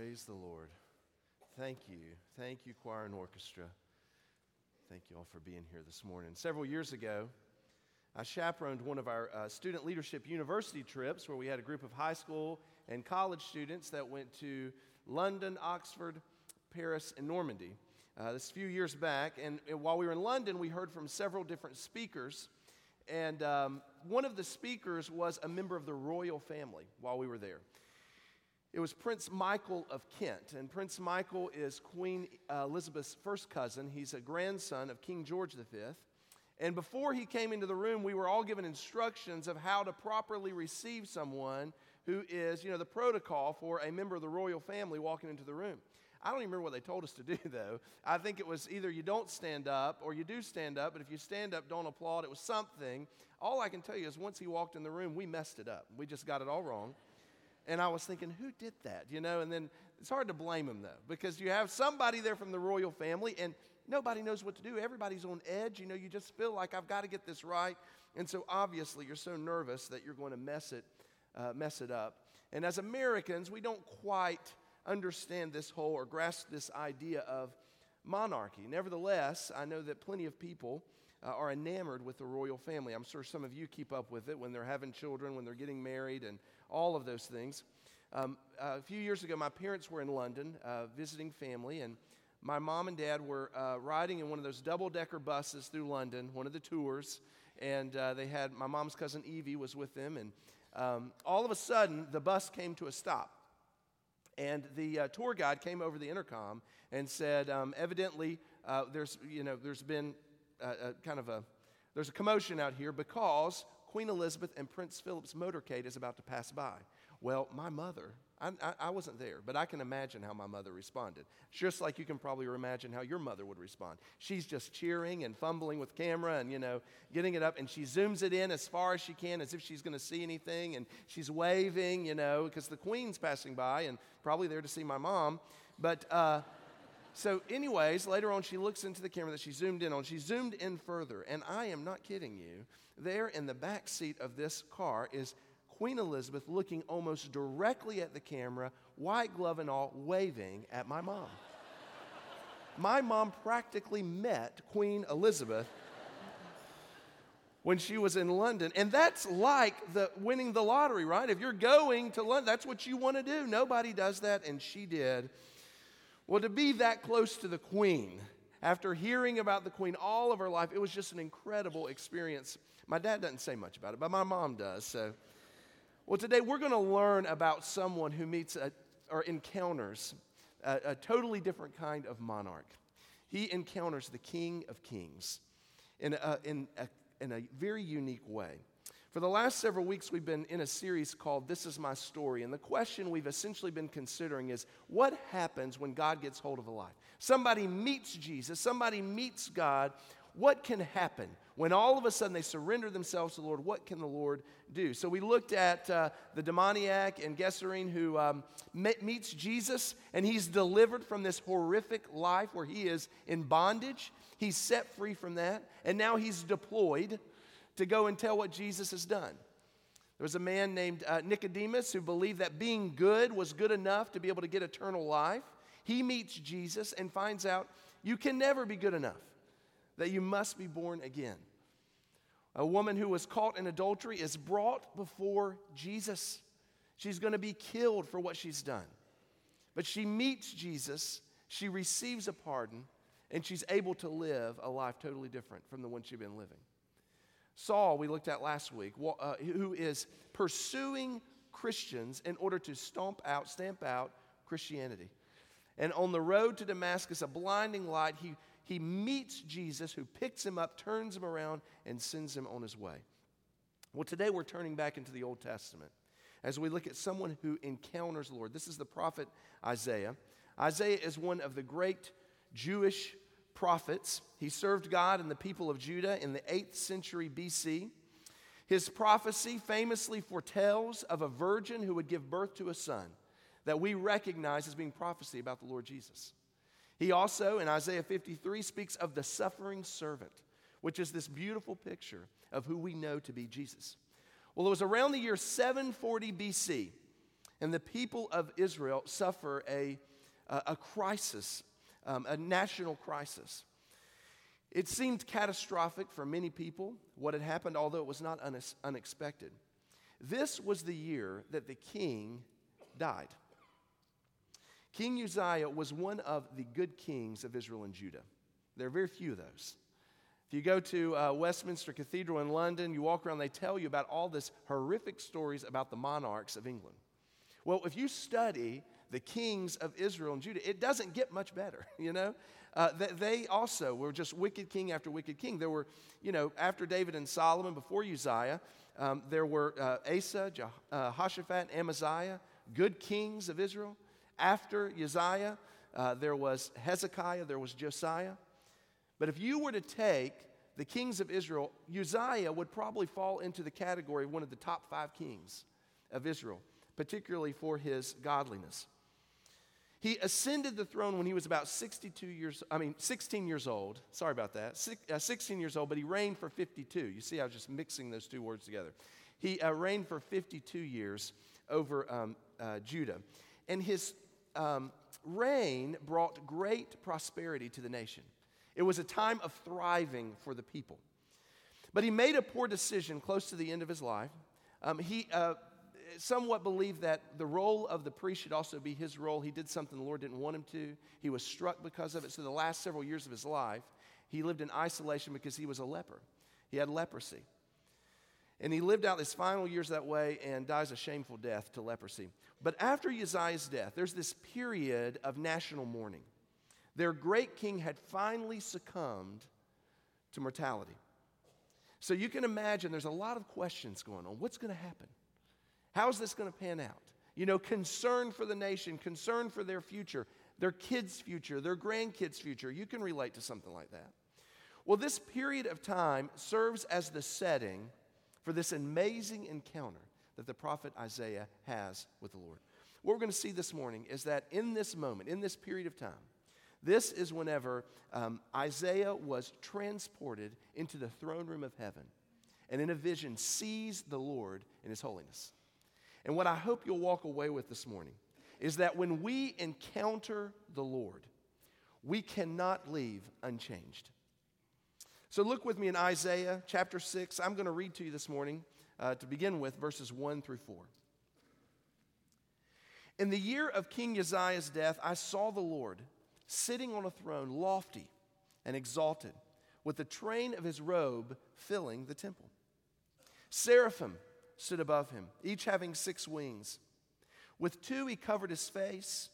Praise the Lord. Thank you. Thank you, choir and orchestra. Thank you all for being here this morning. Several years ago, I chaperoned one of our uh, student leadership university trips where we had a group of high school and college students that went to London, Oxford, Paris, and Normandy. Uh, this few years back, and, and, while we were in London, we heard from several different speakers. And um, one of the speakers was a member of the royal family while we were there. It was Prince Michael of Kent. And Prince Michael is Queen Elizabeth's first cousin. He's a grandson of King George V. And before he came into the room, we were all given instructions of how to properly receive someone who is, you know, the protocol for a member of the royal family walking into the room. I don't even remember what they told us to do, though. I think it was either you don't stand up or you do stand up, but if you stand up, don't applaud. It was something. All I can tell you is once he walked in the room, we messed it up. We just got it all wrong. And I was thinking, who did that? You know, and then it's hard to blame them though, because you have somebody there from the royal family and nobody knows what to do. Everybody's on edge. You know, you just feel like I've got to get this right. And so obviously you're so nervous that you're going to mess it, uh, mess it up. And as Americans, we don't quite understand this whole or grasp this idea of monarchy. Nevertheless, I know that plenty of people uh, are enamored with the royal family. I'm sure some of you keep up with it when they're having children, when they're getting married, and all of those things. Um, uh, a few years ago, my parents were in London uh, visiting family, and my mom and dad were uh, riding in one of those double decker buses through London, one of the tours, and uh, they had my mom's cousin Evie was with them, and um, all of a sudden the bus came to a stop. And the uh, tour guide came over the intercom and said, um, evidently, uh, there's, you know, there's been a kind of a, there's a commotion out here because Queen Elizabeth and Prince Philip's motorcade is about to pass by. Well, my mother, I, I, I, wasn't there, but I can imagine how my mother responded. Just like you can probably imagine how your mother would respond. She's just cheering and fumbling with camera and, you know, getting it up, and she zooms it in as far as she can as if she's going to see anything, and she's waving, you know, because the queen's passing by and probably there to see my mom. But, uh, so, anyways, later on, she looks into the camera that she zoomed in on. She zoomed in further, and I am not kidding you. There in the back seat of this car is Queen Elizabeth looking almost directly at the camera, white glove and all, waving at my mom. my mom practically met Queen Elizabeth when she was in London. And that's like the winning the lottery, right? If you're going to London, that's what you want to do. Nobody does that, and she did. Well, to be that close to the Queen, after hearing about the Queen all of her life, it was just an incredible experience. My dad doesn't say much about it, but my mom does. So, well, today we're going to learn about someone who meets a, or encounters a, a totally different kind of monarch. He encounters the King of Kings in a, in a, in a very unique way. For the last several weeks, we've been in a series called This Is My Story. And the question we've essentially been considering is what happens when God gets hold of a life? Somebody meets Jesus, somebody meets God. What can happen when all of a sudden they surrender themselves to the Lord? What can the Lord do? So we looked at uh, the demoniac in Gerasene who um, meets Jesus, and he's delivered from this horrific life where he is in bondage. He's set free from that, and now he's deployed to go and tell what Jesus has done. There was a man named uh, Nicodemus who believed that being good was good enough to be able to get eternal life. He meets Jesus and finds out you can never be good enough, that you must be born again. A woman who was caught in adultery is brought before Jesus. She's going to be killed for what she's done. But she meets Jesus, she receives a pardon, and she's able to live a life totally different from the one she'd been living. Saul, we looked at last week, uh, who is pursuing Christians in order to stomp out, stamp out Christianity. And on the road to Damascus, a blinding light, he, he meets Jesus, who picks him up, turns him around, and sends him on his way. Well, today we're turning back into the Old Testament as we look at someone who encounters the Lord. This is the prophet Isaiah. Isaiah is one of the great Jewish prophets. He served God and the people of Judah in the 8th century BC. His prophecy famously foretells of a virgin who would give birth to a son that we recognize as being prophecy about the Lord Jesus. He also, in Isaiah 53, speaks of the suffering servant, which is this beautiful picture of who we know to be Jesus. Well, it was around the year 740 BC and the people of Israel suffer a, a, crisis, um, a national crisis. It seemed catastrophic for many people what had happened, although it was not unexpected. This was the year that the king died. King Uzziah was one of the good kings of Israel and Judah. There are very few of those. If you go to uh, Westminster Cathedral in London, you walk around, they tell you about all this horrific stories about the monarchs of England. Well, if you study the kings of Israel and Judah, it doesn't get much better, you know? Uh, they also were just wicked king after wicked king. There were, you know, after David and Solomon, before Uzziah, um, there were uh, Asa, Jehoshaphat, uh, Amaziah, good kings of Israel. After Uzziah, uh, there was Hezekiah, there was Josiah. But if you were to take the kings of Israel, Uzziah would probably fall into the category of one of the top five kings of Israel, particularly for his godliness. He ascended the throne when he was about 62 years, I mean, 16 years old. Sorry about that. Six, uh, 16 years old, but he reigned for 52. You see, I was just mixing those two words together. He uh, reigned for 52 years over um, uh, Judah. And his um, reign brought great prosperity to the nation. It was a time of thriving for the people. But he made a poor decision close to the end of his life. Um, he uh, somewhat believe that the role of the priest should also be his role. He did something the Lord didn't want him to. He was struck because of it. So, the last several years of his life, he lived in isolation because he was a leper. He had leprosy. And he lived out his final years that way and dies a shameful death to leprosy. But after Uzziah's death, there's this period of national mourning. Their great king had finally succumbed to mortality. So you can imagine there's a lot of questions going on. What's going to happen? How's this going to pan out? You know, concern for the nation, concern for their future, their kids' future, their grandkids' future. You can relate to something like that. Well, this period of time serves as the setting for this amazing encounter that the prophet Isaiah has with the Lord. What we're going to see this morning is that in this moment, in this period of time, this is whenever um, Isaiah was transported into the throne room of heaven and in a vision sees the Lord in his holiness. And what I hope you'll walk away with this morning is that when we encounter the Lord, we cannot leave unchanged. So look with me in Isaiah chapter 6. I'm going to read to you this morning uh, to begin with verses 1 through 4. In the year of King Uzziah's death, I saw the Lord sitting on a throne, lofty and exalted, with the train of his robe filling the temple. Seraphim stood above him, each having six wings. With two he covered his face,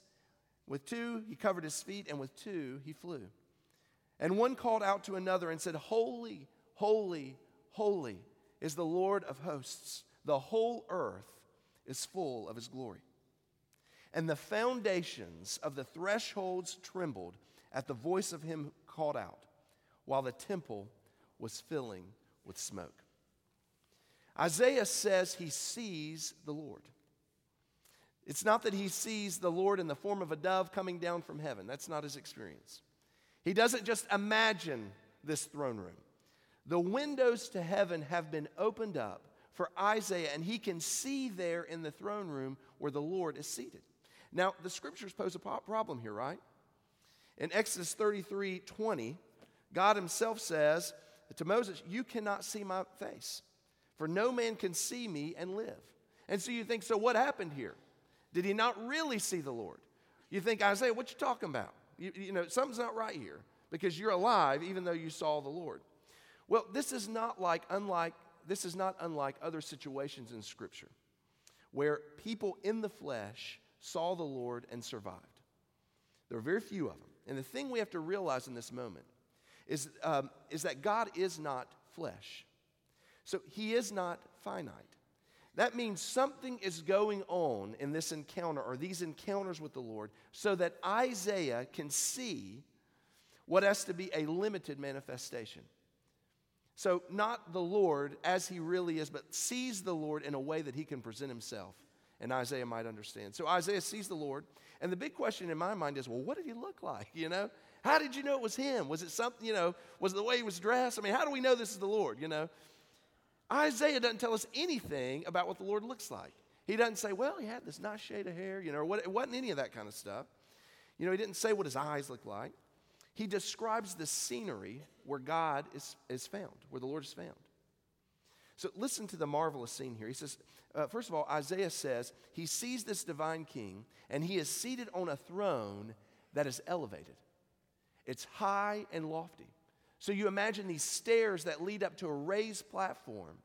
with two he covered his feet, and with two he flew. And one called out to another and said, Holy, holy, holy is the Lord of hosts. The whole earth is full of his glory. And the foundations of the thresholds trembled at the voice of him called out, while the temple was filling with smoke. Isaiah says he sees the Lord. It's not that he sees the Lord in the form of a dove coming down from heaven. That's not his experience. He doesn't just imagine this throne room. The windows to heaven have been opened up for Isaiah, and he can see there in the throne room where the Lord is seated. Now, the scriptures pose a problem here, right? In Exodus 33 20, God himself says to Moses, You cannot see my face for no man can see me and live. And so you think, so what happened here? Did he not really see the Lord? You think, Isaiah, what you talking about? You, you know, something's not right here because you're alive even though you saw the Lord. Well, this is not like unlike this is not unlike other situations in Scripture where people in the flesh saw the Lord and survived. There are very few of them. And the thing we have to realize in this moment is, um, is that God is not flesh. So he is not finite. That means something is going on in this encounter or these encounters with the Lord so that Isaiah can see what has to be a limited manifestation. So, not the Lord as he really is, but sees the Lord in a way that he can present himself. And Isaiah might understand. So, Isaiah sees the Lord. And the big question in my mind is well, what did he look like? You know? How did you know it was him? Was it something, you know, was it the way he was dressed? I mean, how do we know this is the Lord, you know? Isaiah doesn't tell us anything about what the Lord looks like. He doesn't say, well, he had this nice shade of hair, you know, what, it wasn't any of that kind of stuff. You know, he didn't say what his eyes looked like. He describes the scenery where God is, is found, where the Lord is found. So listen to the marvelous scene here. He says, uh, first of all, Isaiah says he sees this divine king and he is seated on a throne that is elevated. It's high and lofty. So you imagine these stairs that lead up to a raised platform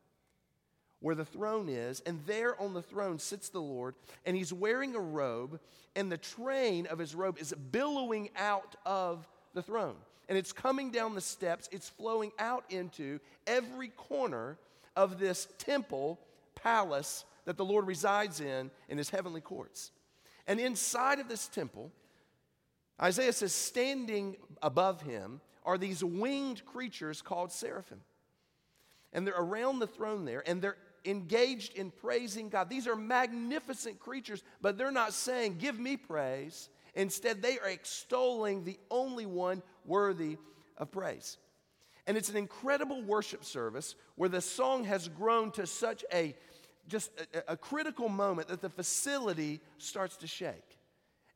where the throne is, and there on the throne sits the Lord, and he's wearing a robe, and the train of his robe is billowing out of the throne. And it's coming down the steps, it's flowing out into every corner of this temple palace that the Lord resides in in his heavenly courts. And inside of this temple, Isaiah says, standing above him are these winged creatures called seraphim. And they're around the throne there, and they're engaged in praising God. These are magnificent creatures, but they're not saying, Give me praise. Instead, they are extolling the only one worthy of praise. And it's an incredible worship service where the song has grown to such a just a, a, critical moment that the facility starts to shake.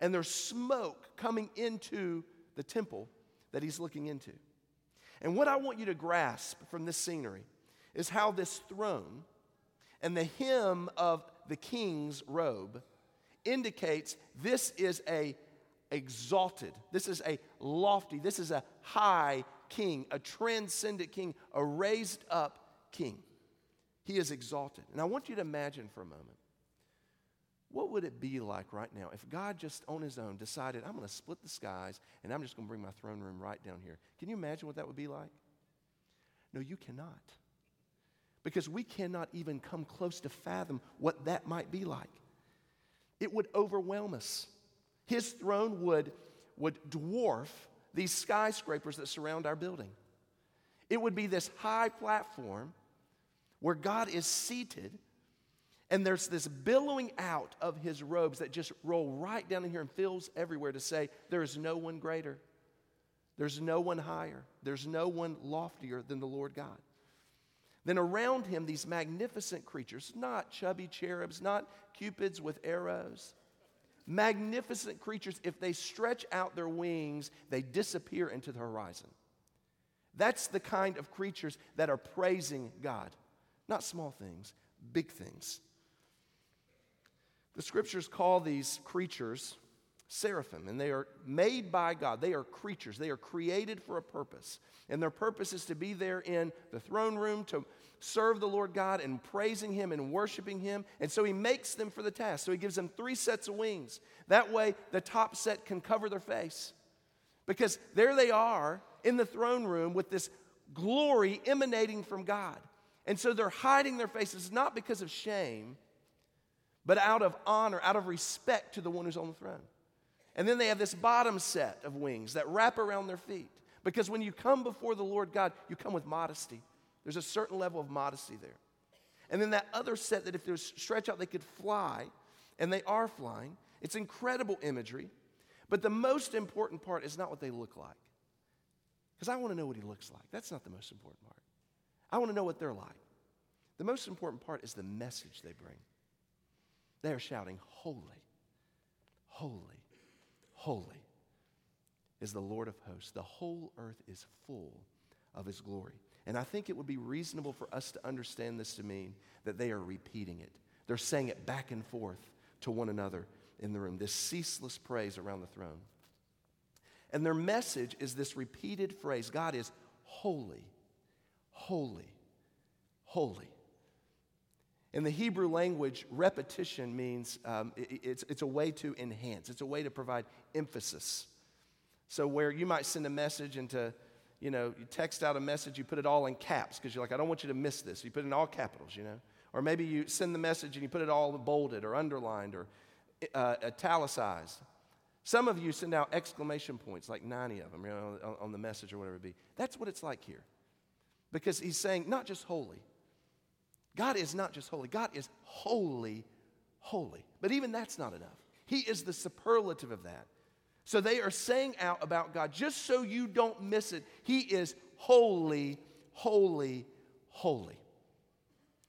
And there's smoke coming into the temple that he's looking into. And what I want you to grasp from this scenery is how this throne and the hem of the king's robe indicates this is a exalted this is a lofty this is a high king a transcendent king a raised up king he is exalted and i want you to imagine for a moment what would it be like right now if god just on his own decided i'm going to split the skies and i'm just going to bring my throne room right down here can you imagine what that would be like no you cannot because we cannot even come close to fathom what that might be like. It would overwhelm us. His throne would, would dwarf these skyscrapers that surround our building. It would be this high platform where God is seated, and there's this billowing out of his robes that just roll right down in here and fills everywhere to say, There is no one greater, there's no one higher, there's no one loftier than the Lord God. Then around him, these magnificent creatures, not chubby cherubs, not cupids with arrows, magnificent creatures, if they stretch out their wings, they disappear into the horizon. That's the kind of creatures that are praising God. Not small things, big things. The scriptures call these creatures seraphim, and they are made by God. They are creatures, they are created for a purpose. And their purpose is to be there in the throne room to serve the Lord God and praising Him and worshiping Him. And so He makes them for the task. So He gives them three sets of wings. That way, the top set can cover their face. Because there they are in the throne room with this glory emanating from God. And so they're hiding their faces not because of shame, but out of honor, out of respect to the one who's on the throne. And then they have this bottom set of wings that wrap around their feet. Because when you come before the Lord God, you come with modesty. There's a certain level of modesty there. And then that other set that if they stretch out, they could fly, and they are flying. It's incredible imagery. But the most important part is not what they look like. Because I want to know what he looks like. That's not the most important part. I want to know what they're like. The most important part is the message they bring. They are shouting, Holy, holy, Holy is the Lord of hosts. The whole earth is full of his glory. And I think it would be reasonable for us to understand this to mean that they are repeating it. They're saying it back and forth to one another in the room, this ceaseless praise around the throne. And their message is this repeated phrase God is holy, holy, holy. In the Hebrew language, repetition means um, it, it's, it's a way to enhance, it's a way to provide emphasis. So, where you might send a message and to, you know, you text out a message, you put it all in caps because you're like, I don't want you to miss this. You put it in all capitals, you know. Or maybe you send the message and you put it all bolded or underlined or uh, italicized. Some of you send out exclamation points, like 90 of them, you know, on, on the message or whatever it be. That's what it's like here. Because he's saying, not just holy, God is not just holy, God is holy, holy. But even that's not enough. He is the superlative of that. So they are saying out about God, just so you don't miss it, He is holy, holy, holy.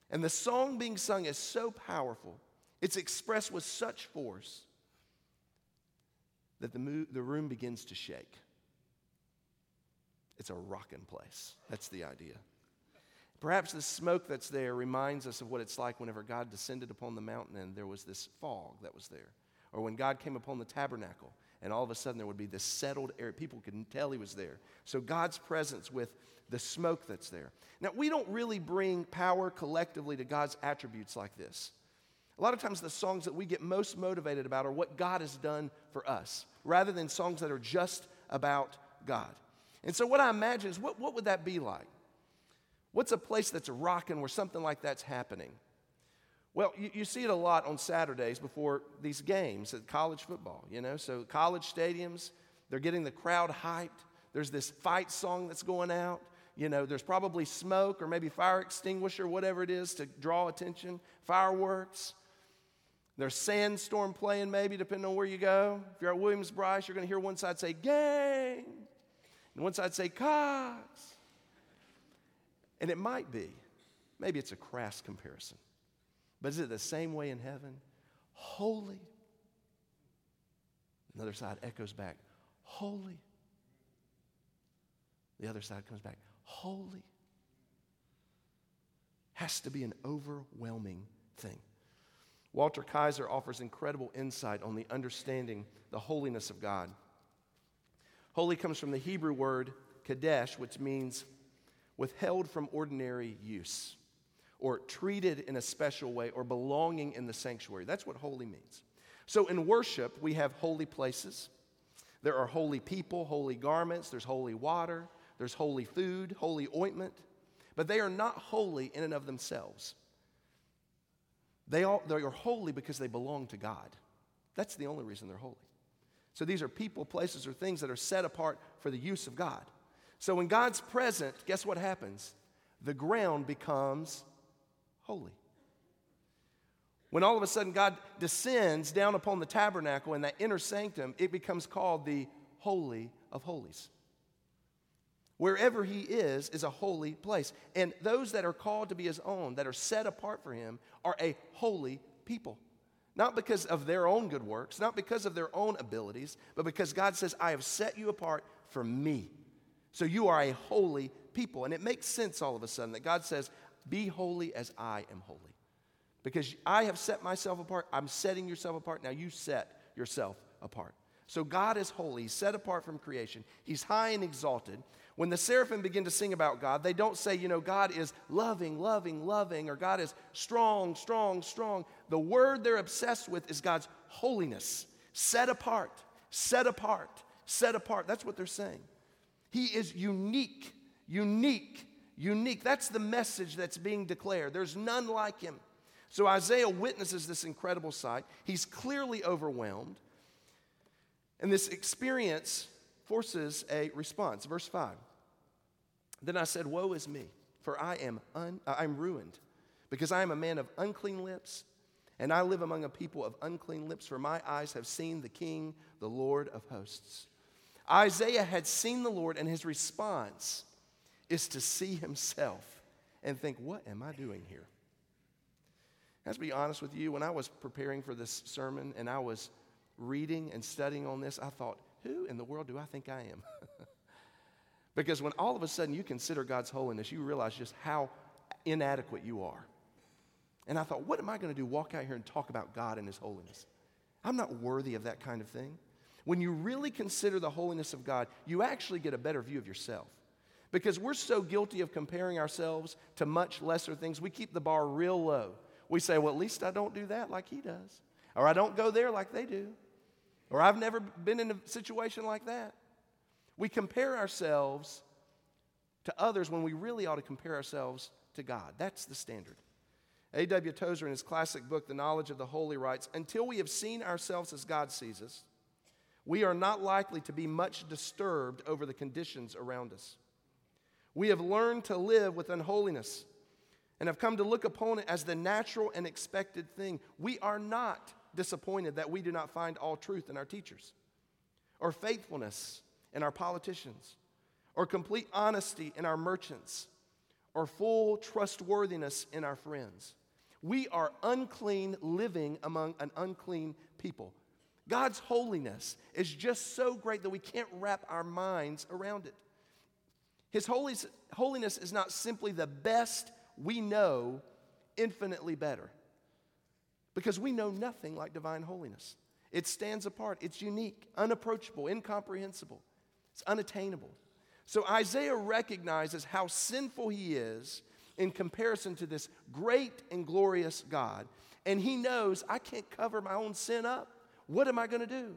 And the song being sung is so powerful. It's expressed with such force that the, mo- the room begins to shake. It's a rocking place. That's the idea. Perhaps the smoke that's there reminds us of what it's like whenever God descended upon the mountain and there was this fog that was there. Or when God came upon the tabernacle and all of a sudden there would be this settled air. People couldn't tell he was there. So God's presence with the smoke that's there. Now, we don't really bring power collectively to God's attributes like this. A lot of times, the songs that we get most motivated about are what God has done for us, rather than songs that are just about God. And so, what I imagine is what, what would that be like? What's a place that's rocking where something like that's happening? Well, you, you, see it a lot on Saturdays before these games at college football, you know? So, college stadiums, they're getting the crowd hyped. There's this fight song that's going out. You know, there's probably smoke or maybe fire extinguisher, whatever it is to draw attention, fireworks. There's sandstorm playing, maybe, depending on where you go. If you're at Williams-Brice, you're going to hear one side say, Game, and one side say, Cocks. And it might be, maybe it's a crass comparison, but is it the same way in heaven? Holy. Another side echoes back, holy. The other side comes back, holy. Has to be an overwhelming thing. Walter Kaiser offers incredible insight on the understanding the holiness of God. Holy comes from the Hebrew word kadesh, which means withheld from ordinary use, or treated in a special way, or belonging in the sanctuary. That's what holy means. So in worship, we have holy places. There are holy people, holy garments, there's holy water, there's holy food, holy ointment, but they are not holy in and of themselves. They, all, they are holy because they belong to God. That's the only reason they're holy. So these are people, places, or things that are set apart for the use of God. So when God's present, guess what happens? The ground becomes holy. When all of a sudden God descends down upon the tabernacle in that inner sanctum, it becomes called the Holy of Holies. Wherever he is, is a holy place. And those that are called to be his own, that are set apart for him, are a holy people. Not because of their own good works, not because of their own abilities, but because God says, I have set you apart for me. So you are a holy people. And it makes sense all of a sudden that God says, Be holy as I am holy. Because I have set myself apart, I'm setting yourself apart. Now you set yourself apart. So God is holy, He's set apart from creation, He's high and exalted. When the seraphim begin to sing about God, they don't say, you know, God is loving, loving, loving, or God is strong, strong, strong. The word they're obsessed with is God's holiness, set apart, set apart, set apart. That's what they're saying. He is unique, unique, unique. That's the message that's being declared. There's none like him. So Isaiah witnesses this incredible sight. He's clearly overwhelmed. And this experience forces a response. Verse 5. Then I said, Woe is me, for I am un- uh, I'm ruined, because I am a man of unclean lips, and I live among a people of unclean lips, for my eyes have seen the King, the Lord of hosts. Isaiah had seen the Lord, and his response is to see himself and think, What am I doing here? Let's be honest with you, when I was preparing for this sermon and I was reading and studying on this, I thought, Who in the world do I think I am? Because when all of a sudden you consider God's holiness, you realize just how inadequate you are. And I thought, what am I going to do? Walk out here and talk about God and His holiness. I'm not worthy of that kind of thing. When you really consider the holiness of God, you actually get a better view of yourself. Because we're so guilty of comparing ourselves to much lesser things, we keep the bar real low. We say, well, at least I don't do that like he does. Or I don't go there like they do. Or I've never been in a situation like that. We compare ourselves to others when we really ought to compare ourselves to God. That's the standard. A.W. Tozer, in his classic book, The Knowledge of the Holy, writes Until we have seen ourselves as God sees us, we are not likely to be much disturbed over the conditions around us. We have learned to live with unholiness and have come to look upon it as the natural and expected thing. We are not disappointed that we do not find all truth in our teachers or faithfulness in our politicians, or complete honesty in our merchants, or full trustworthiness in our friends. We are unclean living among an unclean people. God's holiness is just so great that we can't wrap our minds around it. His holiness is not simply the best we know, infinitely better. Because we know nothing like divine holiness. It stands apart, it's unique, unapproachable, incomprehensible, it's unattainable. So Isaiah recognizes how sinful he is in comparison to this great and glorious God. And he knows I can't cover my own sin up. What am I going to do?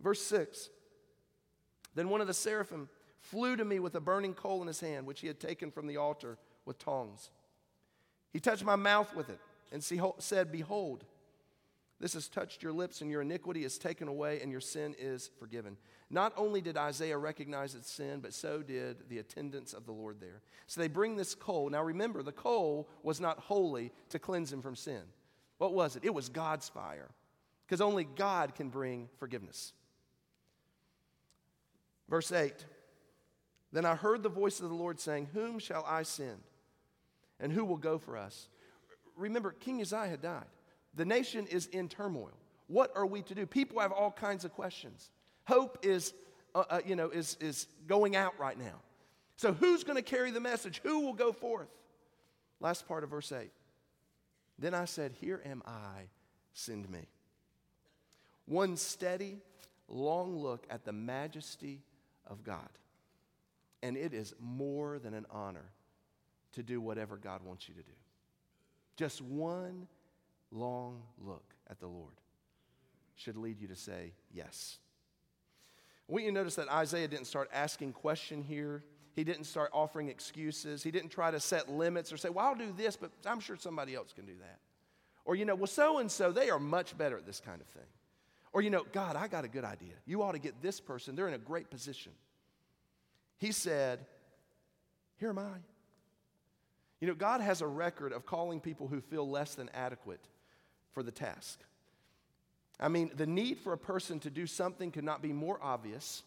Verse 6 Then one of the seraphim flew to me with a burning coal in his hand, which he had taken from the altar with tongs. He touched my mouth with it and said, Behold, this has touched your lips, and your iniquity is taken away, and your sin is forgiven. Not only did Isaiah recognize its sin, but so did the attendants of the Lord there. So they bring this coal. Now remember, the coal was not holy to cleanse him from sin. What was it? It was God's fire, because only God can bring forgiveness. Verse 8 Then I heard the voice of the Lord saying, Whom shall I send? And who will go for us? Remember, King Uzziah had died. The nation is in turmoil. What are we to do? People have all kinds of questions. Hope is, uh, uh, you know, is, is going out right now. So who's going to carry the message? Who will go forth? Last part of verse 8. Then I said, Here am I, send me. One steady, long look at the majesty of God. And it is more than an honor to do whatever God wants you to do. Just one long look at the Lord should lead you to say yes. I want you to notice that Isaiah didn't start asking question here. He didn't start offering excuses. He didn't try to set limits or say, well, I'll do this, but I'm sure somebody else can do that. Or, you know, well, so and so, they are much better at this kind of thing. Or, you know, God, I got a good idea. You ought to get this person. They're in a great position. He said, Here am I. You know, God has a record of calling people who feel less than adequate for the task. I mean, the need for a person to do something could not be more obvious.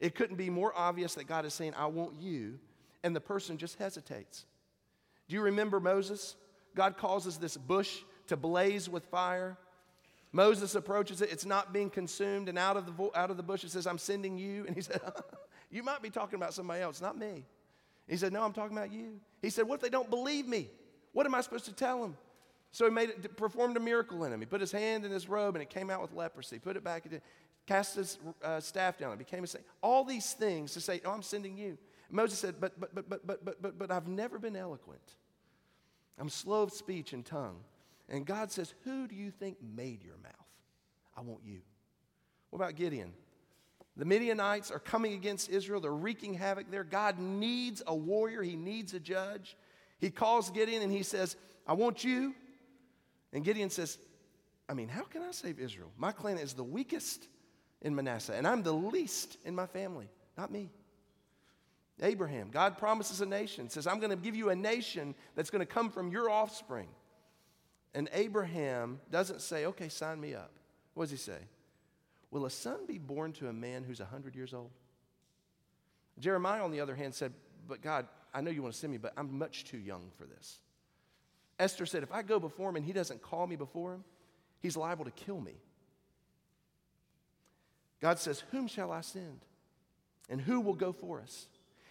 It couldn't be more obvious that God is saying, I want you, and the person just hesitates. Do you remember Moses? God causes this bush to blaze with fire. Moses approaches it, it's not being consumed, and out of the, vo- out of the bush it says, I'm sending you. And he said, You might be talking about somebody else, not me. He said, No, I'm talking about you. He said, What if they don't believe me? What am I supposed to tell them? So he made it, performed a miracle in him. He put his hand in his robe and it came out with leprosy. Put it back, it cast his uh, staff down, it became a saint. All these things to say, Oh, I'm sending you. And Moses said, but, but, but, but, but, but, but I've never been eloquent. I'm slow of speech and tongue. And God says, Who do you think made your mouth? I want you. What about Gideon? The Midianites are coming against Israel. They're wreaking havoc there. God needs a warrior, He needs a judge. He calls Gideon and he says, I want you. And Gideon says, I mean, how can I save Israel? My clan is the weakest in Manasseh, and I'm the least in my family, not me. Abraham, God promises a nation, says, I'm going to give you a nation that's going to come from your offspring. And Abraham doesn't say, okay, sign me up. What does he say? Will a son be born to a man who's 100 years old? Jeremiah, on the other hand, said, But God, I know you want to send me, but I'm much too young for this. Esther said, If I go before him and he doesn't call me before him, he's liable to kill me. God says, Whom shall I send? And who will go for us?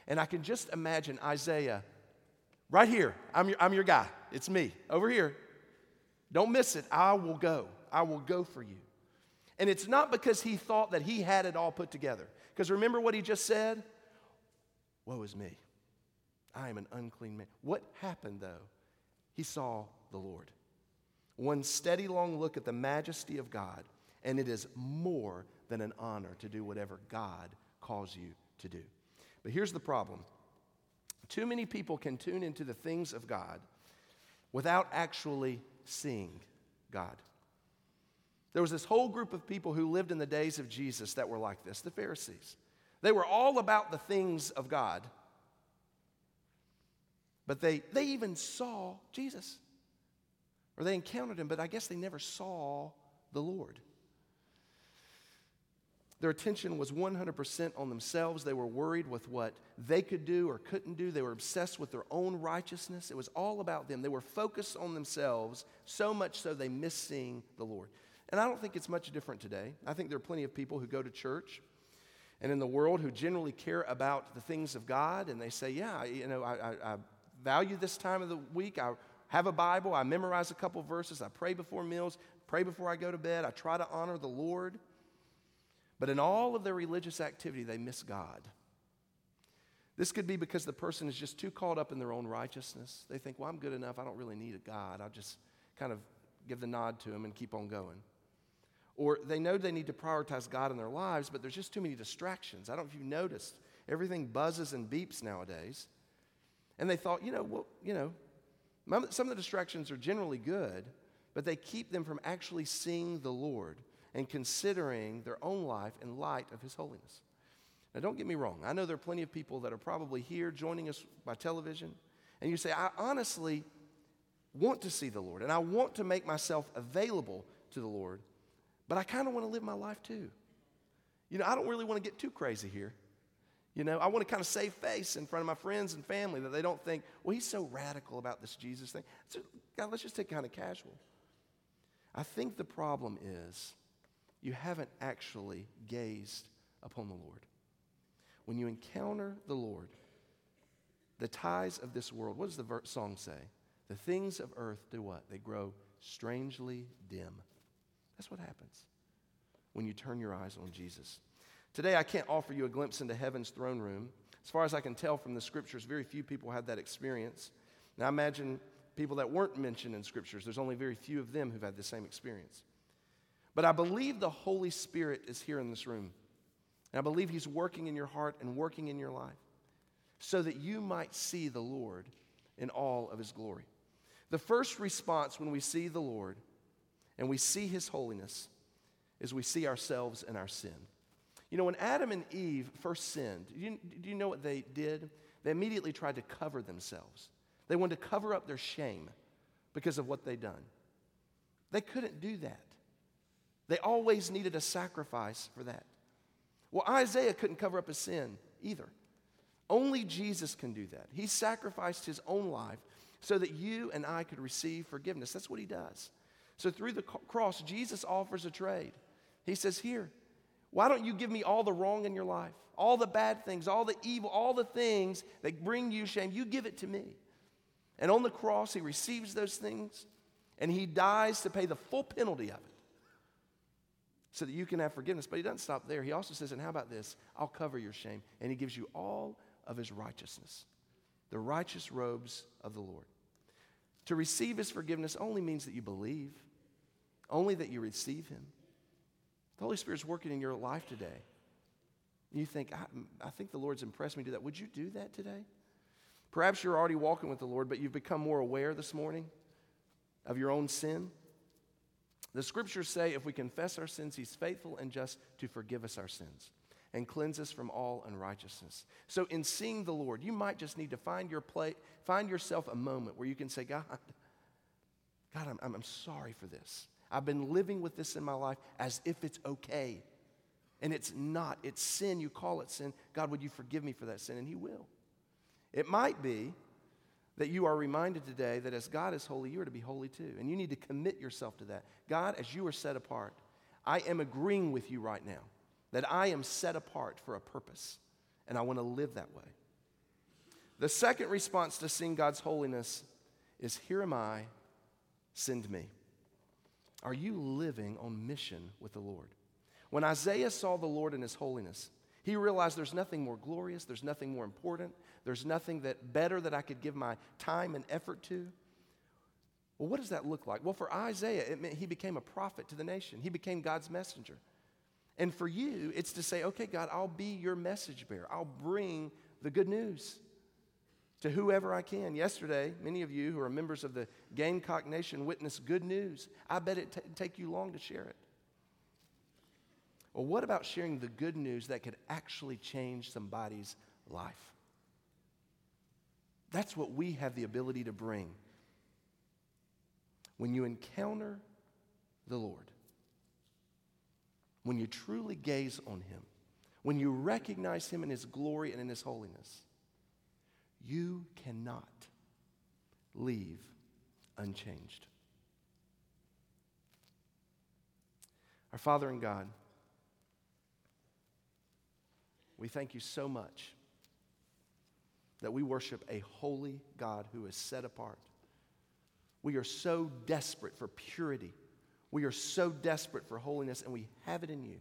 And I can just imagine Isaiah right here. I'm your, I'm your guy. It's me over here. Don't miss it. I will go. I will go for you. And it's not because he thought that he had it all put together. Because remember what he just said? Woe is me. I am an unclean man. What happened though? he saw the Lord. One steady long look at the majesty of God, and it is more than an honor to do whatever God calls you to do. But here's the problem too many people can tune into the things of God without actually seeing God. There was this whole group of people who lived in the days of Jesus that were like this the Pharisees. They were all about the things of God, but they, they even saw Jesus. Or they encountered him, but I guess they never saw the Lord. Their attention was 100% on themselves. They were worried with what they could do or couldn't do. They were obsessed with their own righteousness. It was all about them. They were focused on themselves so much so they missed seeing the Lord. And I don't think it's much different today. I think there are plenty of people who go to church and in the world who generally care about the things of God and they say, Yeah, you know, I, I, I value this time of the week. I have a Bible. I memorize a couple verses. I pray before meals, pray before I go to bed. I try to honor the Lord. But in all of their religious activity, they miss God. This could be because the person is just too caught up in their own righteousness. They think, well, I'm good enough. I don't really need a God. I'll just kind of give the nod to him and keep on going. Or they know they need to prioritize God in their lives, but there's just too many distractions. I don't know if you've noticed. Everything buzzes and beeps nowadays. And they thought, you know, well, you know, some of the distractions are generally good, but they keep them from actually seeing the Lord and considering their own life in light of His holiness. Now, don't get me wrong. I know there are plenty of people that are probably here joining us by television, and you say, I honestly want to see the Lord, and I want to make myself available to the Lord, but I kind of want to live my life too. You know, I don't really want to get too crazy here. You know, I want to kind of save face in front of my friends and family that they don't think, well, he's so radical about this Jesus thing. So, God, let's just take kind of casual. I think the problem is you haven't actually gazed upon the Lord. When you encounter the Lord, the ties of this world, what does the song say? The things of earth do what? They grow strangely dim. That's what happens when you turn your eyes on Jesus. Today, I can't offer you a glimpse into heaven's throne room. As far as I can tell from the scriptures, very few people had that experience. Now, I imagine people that weren't mentioned in scriptures, there's only very few of them who've had the same experience. But I believe the Holy Spirit is here in this room. And I believe He's working in your heart and working in your life so that you might see the Lord in all of His glory. The first response when we see the Lord and we see His holiness is we see ourselves in our sin. You know, when Adam and Eve first sinned, do you, do you know what they did? They immediately tried to cover themselves. They wanted to cover up their shame because of what they'd done. They couldn't do that. They always needed a sacrifice for that. Well, Isaiah couldn't cover up his sin either. Only Jesus can do that. He sacrificed his own life so that you and I could receive forgiveness. That's what he does. So through the cross, Jesus offers a trade. He says, Here, why don't you give me all the wrong in your life? All the bad things, all the evil, all the things that bring you shame. You give it to me. And on the cross, he receives those things and he dies to pay the full penalty of it so that you can have forgiveness. But he doesn't stop there. He also says, and how about this? I'll cover your shame. And he gives you all of his righteousness, the righteous robes of the Lord. To receive his forgiveness only means that you believe, only that you receive him. The Holy Spirit's working in your life today. You think, I, I think the Lord's impressed me to do that. Would you do that today? Perhaps you're already walking with the Lord, but you've become more aware this morning of your own sin. The scriptures say if we confess our sins, He's faithful and just to forgive us our sins and cleanse us from all unrighteousness. So, in seeing the Lord, you might just need to find, your play, find yourself a moment where you can say, God, God, I'm, I'm sorry for this. I've been living with this in my life as if it's okay. And it's not. It's sin. You call it sin. God, would you forgive me for that sin? And He will. It might be that you are reminded today that as God is holy, you are to be holy too. And you need to commit yourself to that. God, as you are set apart, I am agreeing with you right now that I am set apart for a purpose, and I want to live that way. The second response to seeing God's holiness is Here am I, send me. Are you living on mission with the Lord? When Isaiah saw the Lord in his holiness, he realized there's nothing more glorious, there's nothing more important, there's nothing that better that I could give my time and effort to. Well, what does that look like? Well, for Isaiah, it meant he became a prophet to the nation. He became God's messenger. And for you, it's to say, okay, God, I'll be your message bearer. I'll bring the good news to whoever I can. Yesterday, many of you who are members of the Gamecock Nation witnessed good news. I bet it t- take you long to share it. Well, what about sharing the good news that could actually change somebody's life? That's what we have the ability to bring. When you encounter the Lord, when you truly gaze on him, when you recognize him in his glory and in his holiness, you cannot leave unchanged. Our Father in God, we thank you so much that we worship a holy God who is set apart. We are so desperate for purity. We are so desperate for holiness, and we have it in you.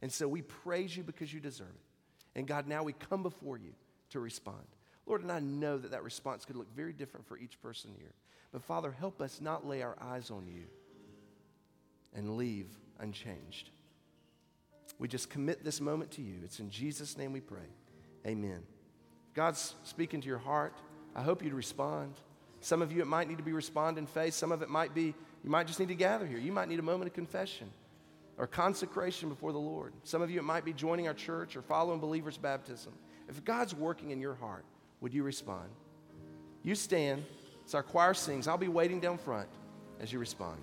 And so we praise you because you deserve it. And God, now we come before you to respond. Lord, and I know that that response could look very different for each person here. But Father, help us not lay our eyes on you and leave unchanged. We just commit this moment to you. It's in Jesus' name we pray. Amen. God's speaking to your heart. I hope you'd respond. Some of you, it might need to be respond in faith. Some of it might be, you might just need to gather here. You might need a moment of confession or consecration before the Lord. Some of you, it might be joining our church or following believers' baptism. If God's working in your heart, would you respond? You stand. As our choir sings, I'll be waiting down front as you respond.